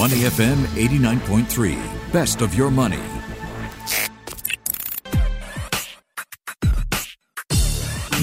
Money FM 89.3. Best of your money.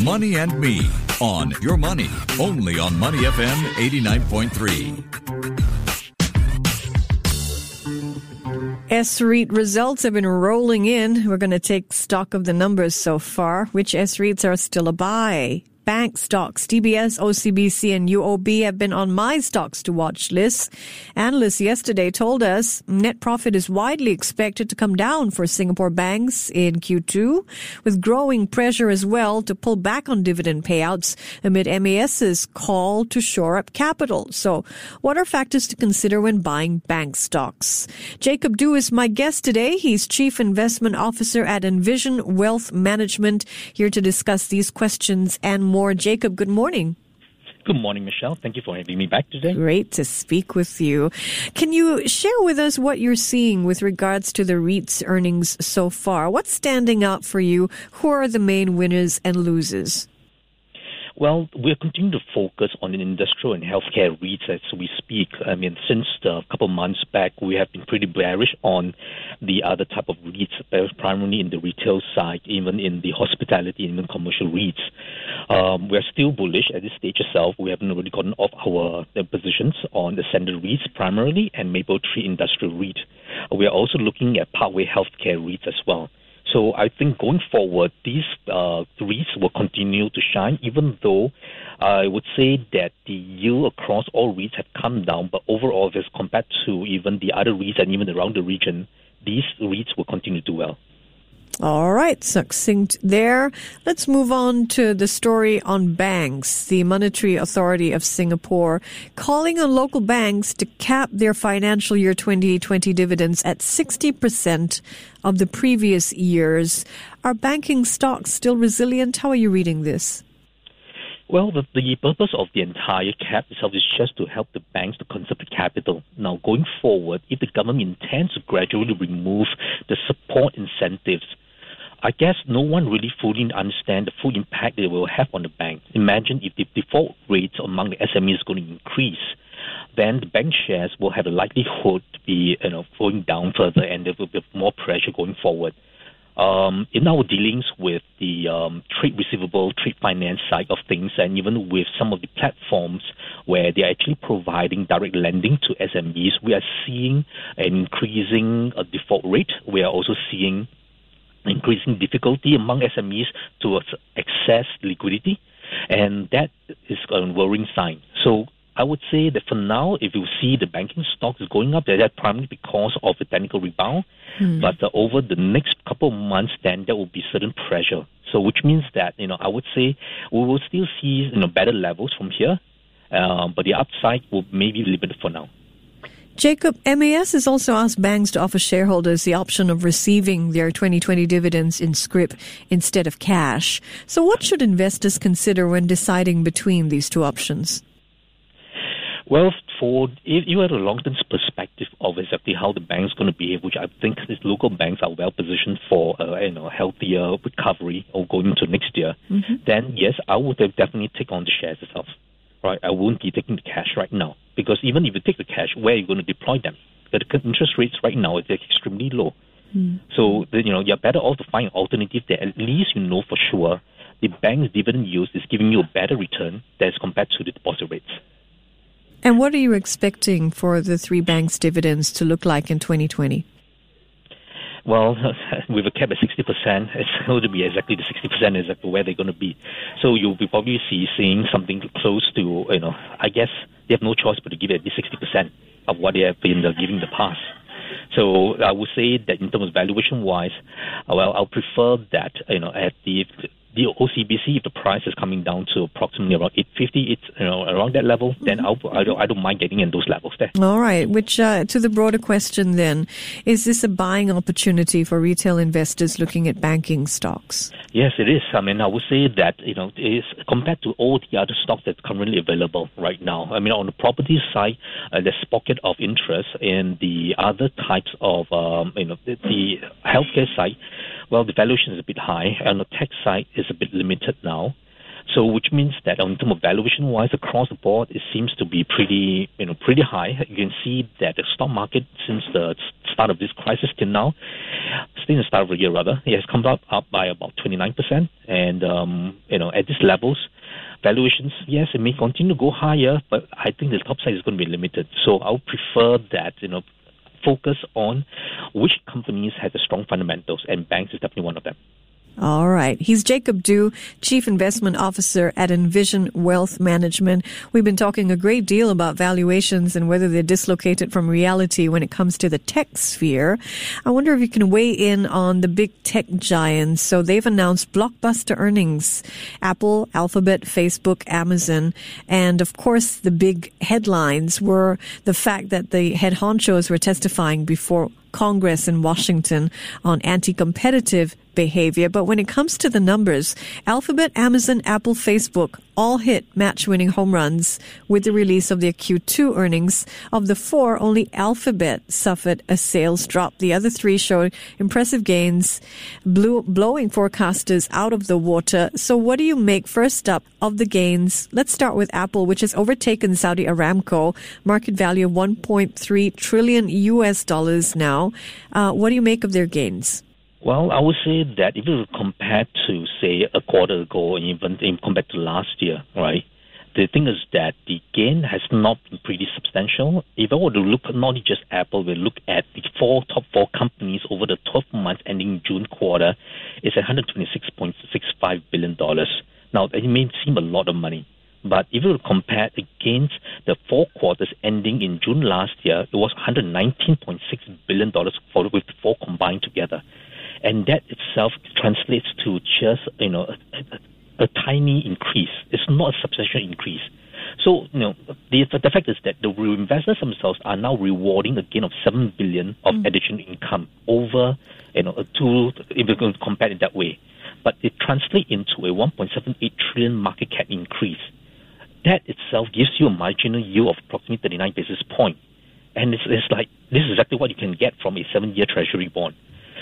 Money and Me on Your Money, only on Money FM 89.3. S-REIT results have been rolling in. We're going to take stock of the numbers so far. Which S-REITs are still a buy? Bank stocks. DBS, OCBC, and UOB have been on my stocks to watch list. Analysts yesterday told us net profit is widely expected to come down for Singapore banks in Q2, with growing pressure as well to pull back on dividend payouts amid MAS's call to shore up capital. So, what are factors to consider when buying bank stocks? Jacob Du is my guest today. He's Chief Investment Officer at Envision Wealth Management, here to discuss these questions and more more. Jacob, good morning. Good morning, Michelle. Thank you for having me back today. Great to speak with you. Can you share with us what you're seeing with regards to the REIT's earnings so far? What's standing out for you? Who are the main winners and losers? Well, we're continuing to focus on industrial and healthcare REITs as we speak. I mean, since a couple of months back, we have been pretty bearish on the other type of REITs, primarily in the retail side, even in the hospitality and even commercial REITs. Um, we're still bullish at this stage itself. We haven't really gotten off our uh, positions on the Ascendas REITs primarily and Mapletree Industrial REIT. We are also looking at Parkway Healthcare REITs as well. So I think going forward, these uh, REITs will continue to shine, even though I would say that the yield across all REITs have come down, but overall, as compared to even the other REITs and even around the region, these REITs will continue to do well. All right, succinct there. Let's move on to the story on banks. The Monetary Authority of Singapore calling on local banks to cap their financial year 2020 dividends at 60% of the previous years. Are banking stocks still resilient? How are you reading this? Well, the, the purpose of the entire cap itself is just to help the banks to conserve the capital. Now, going forward, if the government intends to gradually remove the support incentives I guess no one really fully understands the full impact it will have on the bank. Imagine if the default rates among the SMEs is going to increase, then the bank shares will have a likelihood to be you know going down further, and there will be more pressure going forward. Um, in our dealings with the um, trade receivable, trade finance side of things, and even with some of the platforms where they're actually providing direct lending to SMEs, we are seeing an increasing uh, default rate. We are also seeing increasing difficulty among SMEs to access liquidity, and that is a worrying sign. So I would say that for now, if you see the banking stocks going up, that's primarily because of the technical rebound. Hmm. But uh, over the next couple of months, then there will be certain pressure. So which means that you know I would say we will still see you know better levels from here, uh, but the upside will maybe be limited for now. Jacob, MAS has also asked banks to offer shareholders the option of receiving their 2020 dividends in scrip instead of cash. So, what should investors consider when deciding between these two options? Well, for if you have a long-term perspective of exactly how the bank's going to behave, which I think these local banks are well positioned for, uh, you know, healthier recovery or going into next year, mm-hmm. then yes, I would definitely take on the shares itself. Right, I won't be taking the cash right now because even if you take the cash, where are you going to deploy them? The interest rates right now is extremely low. Mm. So you know you're better off to find an alternative that at least you know for sure the bank's dividend yield is giving you a better return as compared to the deposit rates. And what are you expecting for the three banks' dividends to look like in 2020? Well, with a cap at 60%, it's going to be exactly the 60% is where they're going to be. So you'll be probably see, seeing something close to, you know, I guess they have no choice but to give it at least 60% of what they have been giving in the past. So I would say that in terms of valuation wise, well, I'll prefer that, you know, at the the OCBC, if the price is coming down to approximately around 850, it's you know around that level, mm-hmm. then I'll, I don't I don't mind getting in those levels there. All right. Which uh, to the broader question then, is this a buying opportunity for retail investors looking at banking stocks? Yes, it is. I mean, I would say that you know is compared to all the other stocks that's currently available right now. I mean, on the property side, uh, there's pocket of interest in the other types of um, you know the, the healthcare side well, the valuation is a bit high, and the tech side is a bit limited now. So, which means that in terms of valuation wise across the board, it seems to be pretty, you know, pretty high. You can see that the stock market since the start of this crisis till now, since the start of the year rather, it has come up up by about 29%. And um, you know, at these levels, valuations, yes, it may continue to go higher, but I think the top side is going to be limited. So I would prefer that you know focus on which companies have the strong fundamentals, and banks is definitely one of them. All right. He's Jacob Du, Chief Investment Officer at Envision Wealth Management. We've been talking a great deal about valuations and whether they're dislocated from reality when it comes to the tech sphere. I wonder if you can weigh in on the big tech giants. So they've announced blockbuster earnings. Apple, Alphabet, Facebook, Amazon. And of course, the big headlines were the fact that the head honchos were testifying before Congress in Washington on anti-competitive behavior. But when it comes to the numbers, Alphabet, Amazon, Apple, Facebook all hit match winning home runs with the release of their Q2 earnings. Of the four, only Alphabet suffered a sales drop. The other three showed impressive gains, blew, blowing forecasters out of the water. So what do you make first up of the gains? Let's start with Apple, which has overtaken Saudi Aramco, market value of 1.3 trillion US dollars now. Uh, what do you make of their gains? Well, I would say that if you compare to, say, a quarter ago, and even, compared to last year, right? The thing is that the gain has not been pretty substantial. If I were to look not just Apple, we look at the four top four companies over the 12 months ending June quarter, it's $126.65 billion. Now, it may seem a lot of money, but if you compare against the four quarters ending in June last year, it was $119.6 billion for, with four combined together and that itself translates to just you know a, a, a tiny increase. It's not a substantial increase. So, you know, the, the fact is that the investors themselves are now rewarding a gain of seven billion of mm. additional income over, you know, a two. If you're going to compare it that way, but it translates into a 1.78 trillion market cap increase. That itself gives you a marginal yield of approximately 39 basis points. point, and it's, it's like this is exactly what you can get from a seven-year Treasury bond.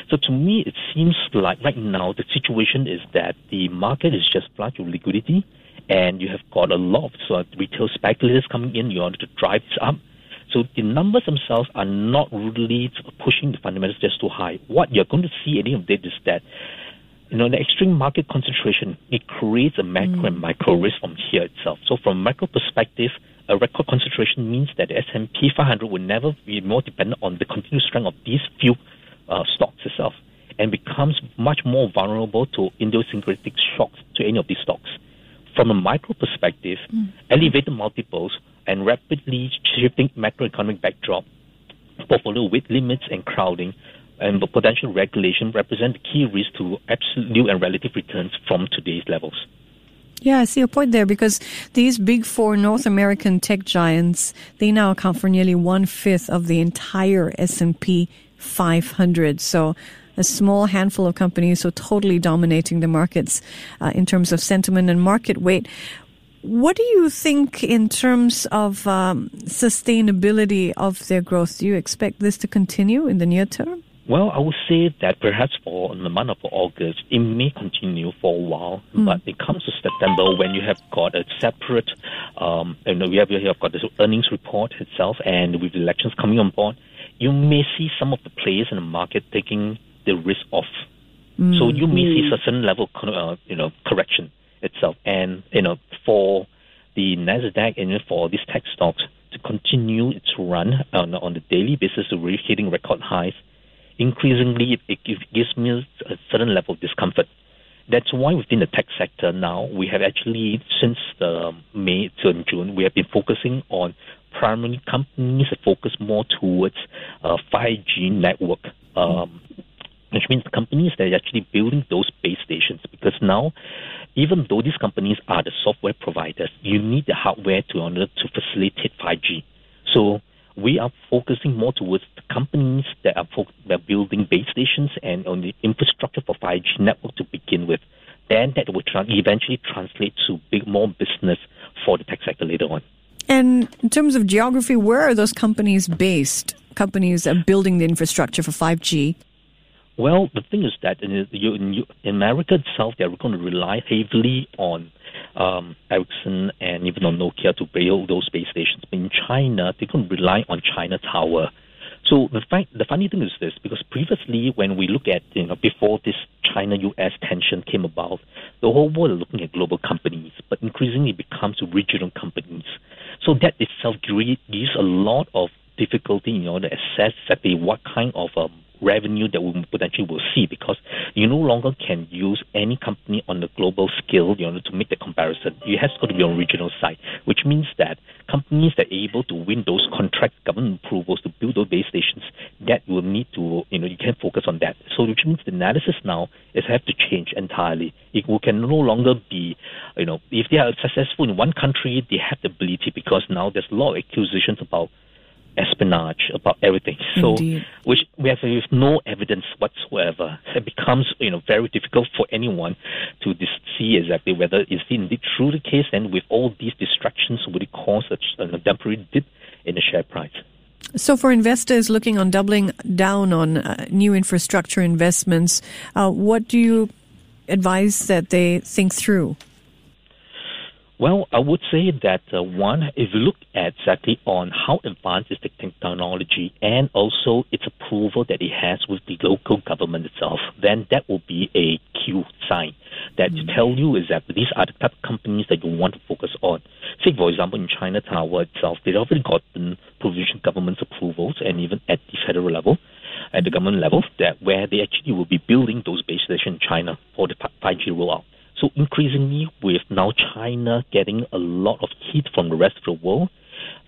So to me, it seems like right now the situation is that the market is just flush with liquidity, and you have got a lot of sort of retail speculators coming in You want to drive this up. So the numbers themselves are not really pushing the fundamentals just too high. What you're going to see at the end of the day is that you know, the extreme market concentration, it creates a macro mm. and micro risk from here itself. So from a macro perspective, a record concentration means that the S&P 500 will never be more dependent on the continued strength of these few uh, stocks itself and becomes much more vulnerable to idiosyncratic shocks to any of these stocks. From a micro perspective, mm. elevated multiples and rapidly shifting macroeconomic backdrop, portfolio weight limits and crowding, and the potential regulation represent the key risk to absolute new and relative returns from today's levels. Yeah, I see a point there because these big four North American tech giants, they now account for nearly one fifth of the entire S&P 500. So a small handful of companies, so totally dominating the markets uh, in terms of sentiment and market weight. What do you think in terms of um, sustainability of their growth? Do you expect this to continue in the near term? Well, I would say that perhaps for the month of August, it may continue for a while, mm. but it comes to September when you have got a separate, um, you know, we have, we have got this earnings report itself, and with elections coming on board, you may see some of the players in the market taking the risk off. Mm. So you may see a certain level, uh, you know, correction itself, and you know, for the Nasdaq and for these tech stocks to continue its run on, on the daily basis, to really hitting record highs, increasingly it, it gives me a certain level of discomfort. That's why within the tech sector now, we have actually, since the May to June, we have been focusing on primarily companies focus more towards uh, 5G network, um, which means the companies that are actually building those base stations. Because now, even though these companies are the software providers, you need the hardware to order to facilitate 5G. So we are focusing more towards the companies that are, fo- that are building base stations and on the infrastructure for 5G network to begin with. Then that will tra- eventually translate to big more business for the tech sector later on. And in terms of geography, where are those companies based? Companies are building the infrastructure for 5G. Well, the thing is that in, in, in America itself, they're going to rely heavily on um, Ericsson and even on Nokia to build those base stations. But in China, they're going to rely on China Tower. So the the funny thing is this, because previously when we look at, you know, before this China-U.S. tension came about, the whole world looking at global companies, but increasingly becomes regional companies. So that itself gives a lot of difficulty in order to assess exactly what kind of um, revenue that we potentially will see because you no longer can use any company on the global scale you know, to make the comparison. Has got to be on regional side, which means that companies that are able to win those contract government approvals to build those base stations, that will need to, you know, you can focus on that. So which means the analysis now is have to change entirely. It can no longer be, you know, if they are successful in one country, they have the ability because now there's a lot of accusations about espionage, about everything. So, Indeed. which we have no evidence whatsoever. It becomes you know very difficult for anyone to dis- see exactly whether is indeed true the case, and with all these distractions, would it cause a, a temporary dip in the share price? So, for investors looking on doubling down on uh, new infrastructure investments, uh, what do you advise that they think through? Well, I would say that uh, one, if you look at exactly on how advanced is the technology and also its approval that it has with the local government itself, then that will be a cue sign that mm-hmm. tell you is that these are the type of companies that you want to focus on. Say, for example, in China Tower itself, they've already gotten provincial government approvals and even at the federal level at the government level that where they actually will be building those base stations in China for the 5G rollout. So increasingly, with now China getting a lot of heat from the rest of the world,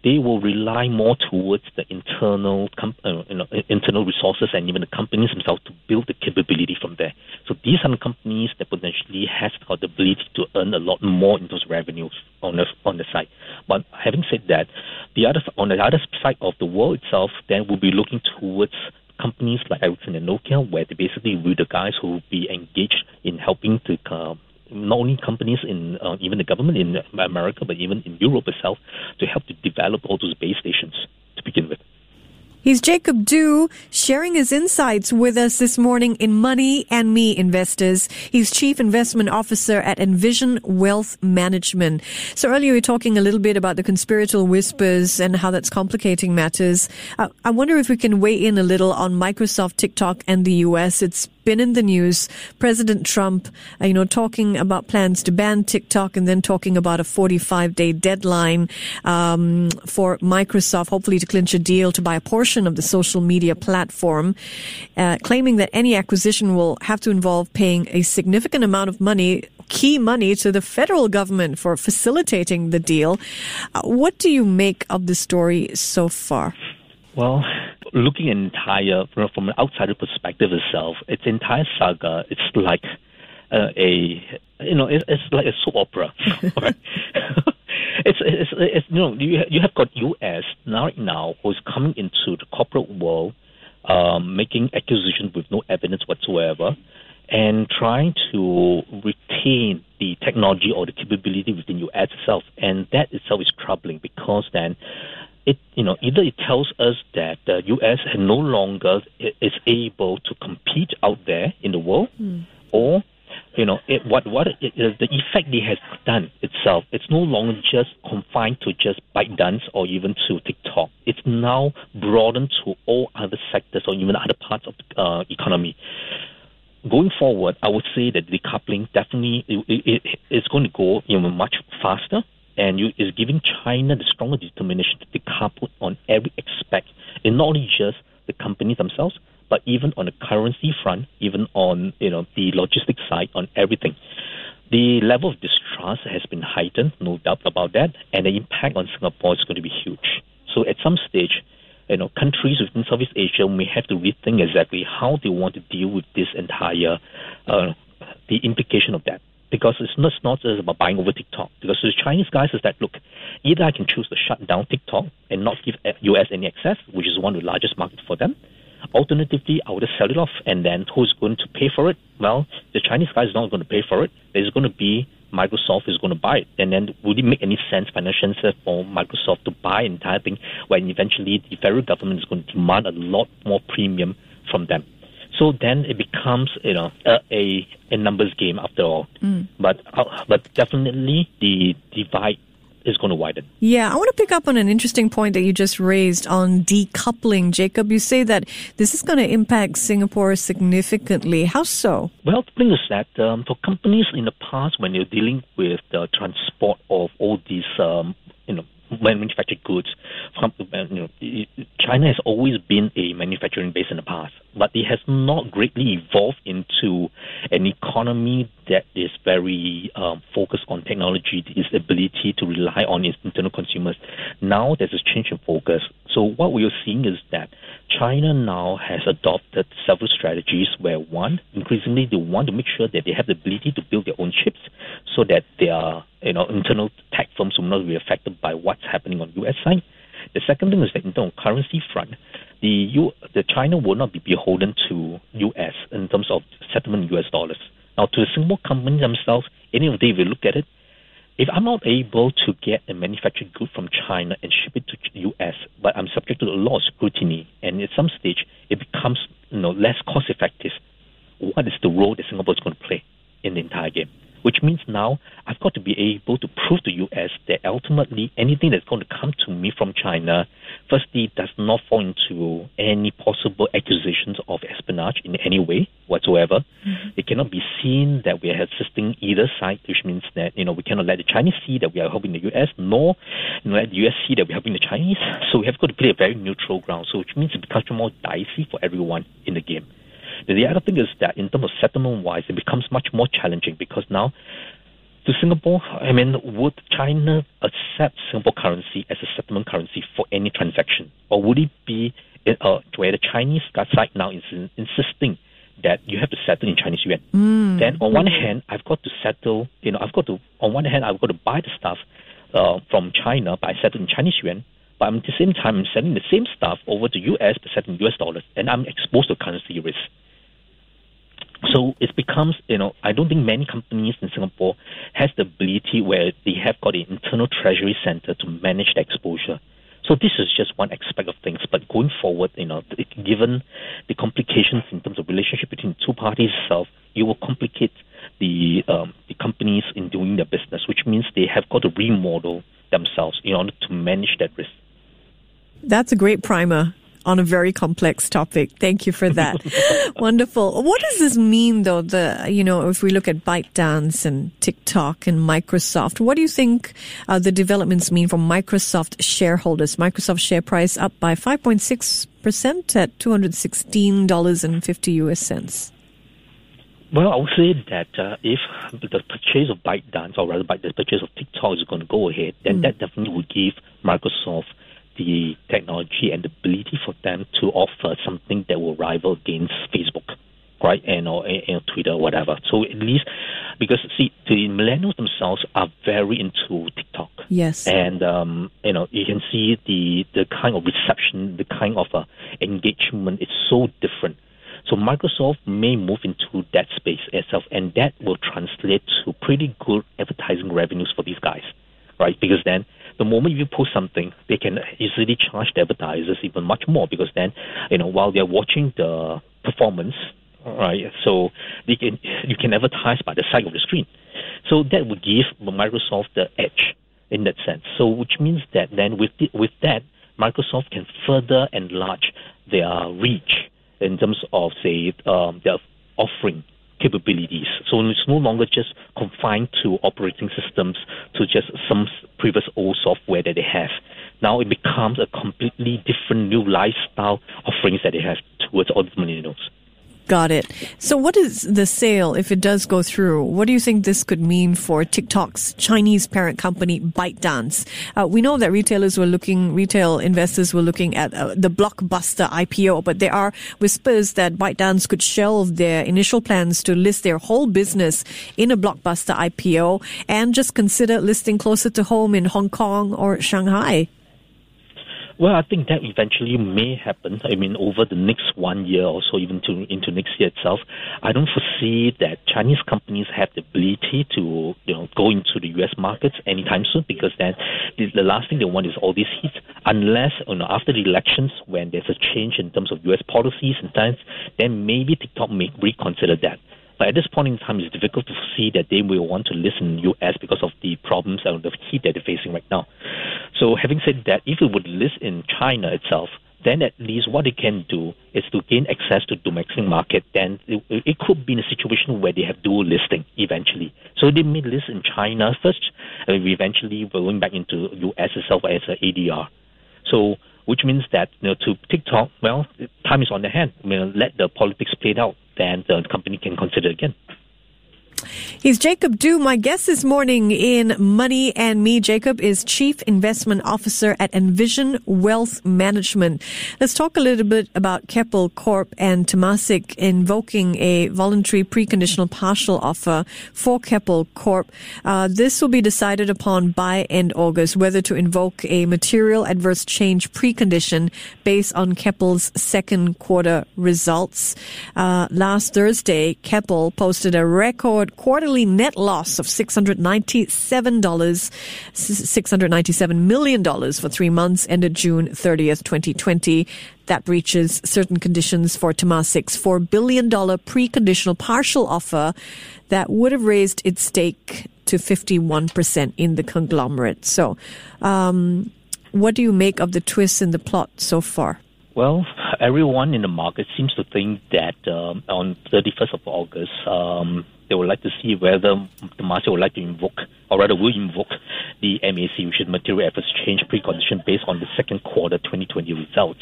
they will rely more towards the internal com- uh, you know, internal resources and even the companies themselves to build the capability from there. So these are the companies that potentially has got the ability to earn a lot more in those revenues on the on the side. But having said that, the other on the other side of the world itself, then we'll be looking towards companies like Ericsson and Nokia, where they basically will the guys who will be engaged in helping to uh, not only companies in uh, even the government in America, but even in Europe itself, to help to develop all those base stations to begin with. He's Jacob Du sharing his insights with us this morning in Money and Me Investors. He's Chief Investment Officer at Envision Wealth Management. So earlier we were talking a little bit about the conspiratorial whispers and how that's complicating matters. Uh, I wonder if we can weigh in a little on Microsoft, TikTok, and the US. It's been in the news. President Trump, uh, you know, talking about plans to ban TikTok and then talking about a 45 day deadline um, for Microsoft, hopefully to clinch a deal to buy a portion of the social media platform, uh, claiming that any acquisition will have to involve paying a significant amount of money key money to the federal government for facilitating the deal. Uh, what do you make of the story so far? Well, looking at entire from an outsider perspective itself, its entire saga, it's like uh, a you know it's, it's like a soap opera. it's, it's it's you know you you have got U.S. now right now who's coming into the corporate world, um, making acquisitions with no evidence whatsoever, and trying to retain the technology or the capability within U.S. itself, and that itself is troubling because then it you know either it tells us that the U.S. no longer is able to compete out there in the world, mm. or you know it, what what it, the effect it has done itself. It's no longer just confined to just ByteDance or even to TikTok. It's now broadened to all other sectors or even other parts of the uh, economy. Going forward, I would say that decoupling definitely it, it, going to go you know, much faster and you, is giving China the stronger determination to decouple on every aspect, and not only just the companies themselves, but even on the currency front, even on you know the logistics side, on everything. The level of distrust has been heightened, no doubt about that, and the impact on Singapore is going to be huge. So at some stage, you know, countries within Southeast Asia may have to rethink exactly how they want to deal with this entire, uh, the implication of that because it's not, it's not just about buying over TikTok. Because the Chinese guys is that, look, either I can choose to shut down TikTok and not give uh, US any access, which is one of the largest markets for them. Alternatively, I would just sell it off, and then who's going to pay for it? Well, the Chinese guy is not going to pay for it. There's going to be Microsoft is going to buy it, and then would it make any sense financially for Microsoft to buy entire thing when eventually the federal government is going to demand a lot more premium from them? So then it becomes, you know, a, a, a numbers game after all. Mm. But uh, but definitely the divide is going to widen. Yeah, I want to pick up on an interesting point that you just raised on decoupling. Jacob, you say that this is going to impact Singapore significantly. How so? Well, the thing is that um, for companies in the past, when you're dealing with the transport of all these um, you know manufactured goods. From, you know, China has always been a manufacturing base in the past, but it has not greatly evolved into an economy that is very um, focused on technology, its ability to rely on its internal consumers. Now there's a change in focus. So what we are seeing is that China now has adopted several strategies where one, increasingly they want to make sure that they have the ability to build their own chips so that their you know internal tech firms will not be affected by what's happening on US side. The second thing is that in terms of currency front, the U, the China will not be beholden to US in terms of settlement US dollars. Now to the Singapore companies themselves, any of the day if you look at it, if I'm not able to get a manufactured good from China and ship it to the US, but I'm subject to a lot of scrutiny, and at some stage it becomes you know less cost effective, what is the role that Singapore is going to play in the entire game? which means now I've got to be able to prove to US that ultimately anything that's going to come to me from China, firstly, does not fall into any possible accusations of espionage in any way whatsoever. Mm-hmm. It cannot be seen that we are assisting either side, which means that you know we cannot let the Chinese see that we are helping the US, nor you know, let the US see that we're helping the Chinese. So we have got to play a very neutral ground. So which means it becomes more dicey for everyone in the game. The other thing is that in terms of settlement wise, it becomes much more challenging because now to Singapore, I mean, would China accept Singapore currency as a settlement currency for any transaction? Or would it be uh, where the Chinese side now is insisting that you have to settle in Chinese yuan? Mm. Then on one hand, I've got to settle, you know, I've got to, on one hand, I've got to buy the stuff uh, from China, by settling in Chinese yuan. But at the same time, I'm selling the same stuff over to US, but set in US dollars, and I'm exposed to currency risk. So it becomes, you know, I don't think many companies in Singapore has the ability where they have got an internal treasury center to manage the exposure. So this is just one aspect of things. But going forward, you know, given the complications in terms of relationship between two parties itself, it will complicate the um, the companies in doing their business, which means they have got to remodel themselves in order to manage that risk. That's a great primer on a very complex topic. Thank you for that. Wonderful. What does this mean though? The, you know, if we look at ByteDance and TikTok and Microsoft, what do you think uh, the developments mean for Microsoft shareholders? Microsoft share price up by 5.6% at $216.50 US cents. Well, I would say that uh, if the purchase of ByteDance, or rather the purchase of TikTok is going to go ahead, then mm. that definitely would give Microsoft the technology and the ability for them to offer something that will rival against Facebook, right, and or and Twitter, whatever. So at least because see, the millennials themselves are very into TikTok. Yes, and um, you know you can see the the kind of reception, the kind of uh, engagement. is so different. So Microsoft may move into that space itself, and that will translate to pretty good advertising revenues for these guys, right? Because then the moment you post something, they can easily charge the advertisers even much more because then, you know, while they're watching the performance, right? So they can you can advertise by the side of the screen. So that would give Microsoft the edge in that sense. So which means that then with the, with that, Microsoft can further enlarge their reach in terms of say um, their offering capabilities. So it's no longer just confined to operating systems, to just some previous old software that they have. Now it becomes a completely different new lifestyle offerings that they have towards all the millennials. Got it. So what is the sale if it does go through? What do you think this could mean for TikTok's Chinese parent company ByteDance? Uh, we know that retailers were looking, retail investors were looking at uh, the blockbuster IPO, but there are whispers that ByteDance could shelve their initial plans to list their whole business in a blockbuster IPO and just consider listing closer to home in Hong Kong or Shanghai. Well, I think that eventually may happen. I mean, over the next one year or so, even to into next year itself, I don't foresee that Chinese companies have the ability to you know go into the U.S. markets anytime soon because then the, the last thing they want is all these hits. Unless you know after the elections, when there's a change in terms of U.S. policies and times, then maybe TikTok may reconsider that. But at this point in time, it's difficult to see that they will want to list in U.S. because of the problems and the heat that they're facing right now. So, having said that, if it would list in China itself, then at least what they can do is to gain access to the domestic market. Then it, it, could be in a situation where they have dual listing eventually. So they may list in China first, and eventually going back into US itself as an ADR. So which means that you know to TikTok, well, time is on their hand. I mean, let the politics play out, then the company can consider again. He's Jacob Du. My guest this morning in Money and Me. Jacob is Chief Investment Officer at Envision Wealth Management. Let's talk a little bit about Keppel Corp and Temasek invoking a voluntary preconditional partial offer for Keppel Corp. Uh, this will be decided upon by end August whether to invoke a material adverse change precondition based on Keppel's second quarter results. Uh, last Thursday, Keppel posted a record quarterly net loss of $697, $697 million for three months ended June 30th, 2020. That breaches certain conditions for Temasek's $4 billion preconditional partial offer that would have raised its stake to 51% in the conglomerate. So, um, what do you make of the twists in the plot so far? Well, everyone in the market seems to think that um, on 31st of August, um, they would like to see whether the market would like to invoke, or rather will invoke, the MAC, which is Material Adverse Change Precondition, based on the second quarter 2020 results.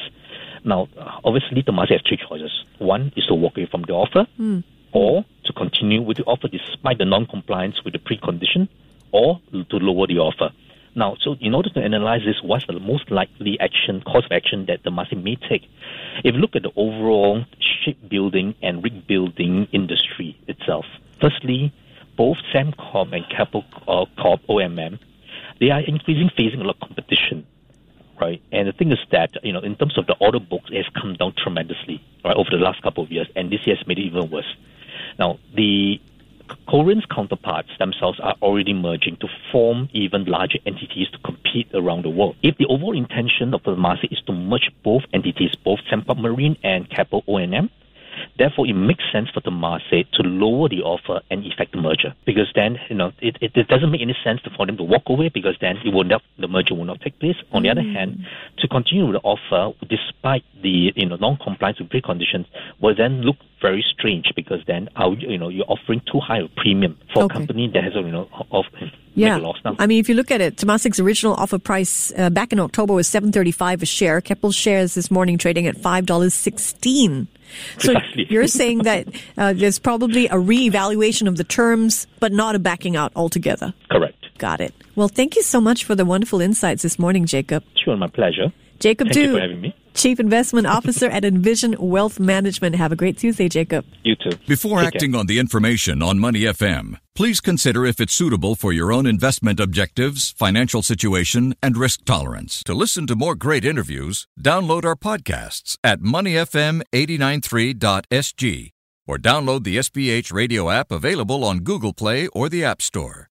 Now, obviously, the market has three choices. One is to walk away from the offer, mm. or to continue with the offer despite the non-compliance with the precondition, or to lower the offer. Now, so in order to analyze this, what's the most likely action, course of action that the market may take? If you look at the overall shipbuilding and rig building industry itself, Firstly, both Sembcorp and Keppel uh, Corp O&M, they are increasing facing a lot of competition, right? And the thing is that you know, in terms of the order books, it has come down tremendously right over the last couple of years, and this year has made it even worse. Now, the Korean's counterparts themselves are already merging to form even larger entities to compete around the world. If the overall intention of the market is to merge both entities, both Sembcorp Marine and Keppel O&M, Therefore, it makes sense for the market to lower the offer and effect the merger because then you know it, it, it, doesn't make any sense for them to walk away because then it will not, the merger will not take place. On the mm. other hand, to continue with the offer despite the you know non-compliance with preconditions will then look very strange because then you know you're offering too high a premium for okay. a company that has you know off yeah. I mean, if you look at it, Temasek's original offer price uh, back in October was seven thirty five a share. Keppel shares this morning trading at five dollars sixteen. So you're saying that uh, there's probably a reevaluation of the terms, but not a backing out altogether. Correct. Got it. Well, thank you so much for the wonderful insights this morning, Jacob. Sure, my pleasure. Jacob Thank Du, you for having me. Chief Investment Officer at Envision Wealth Management. Have a great Tuesday, Jacob. You too. Before Take acting care. on the information on Money FM, please consider if it's suitable for your own investment objectives, financial situation, and risk tolerance. To listen to more great interviews, download our podcasts at moneyfm893.sg or download the SPH radio app available on Google Play or the App Store.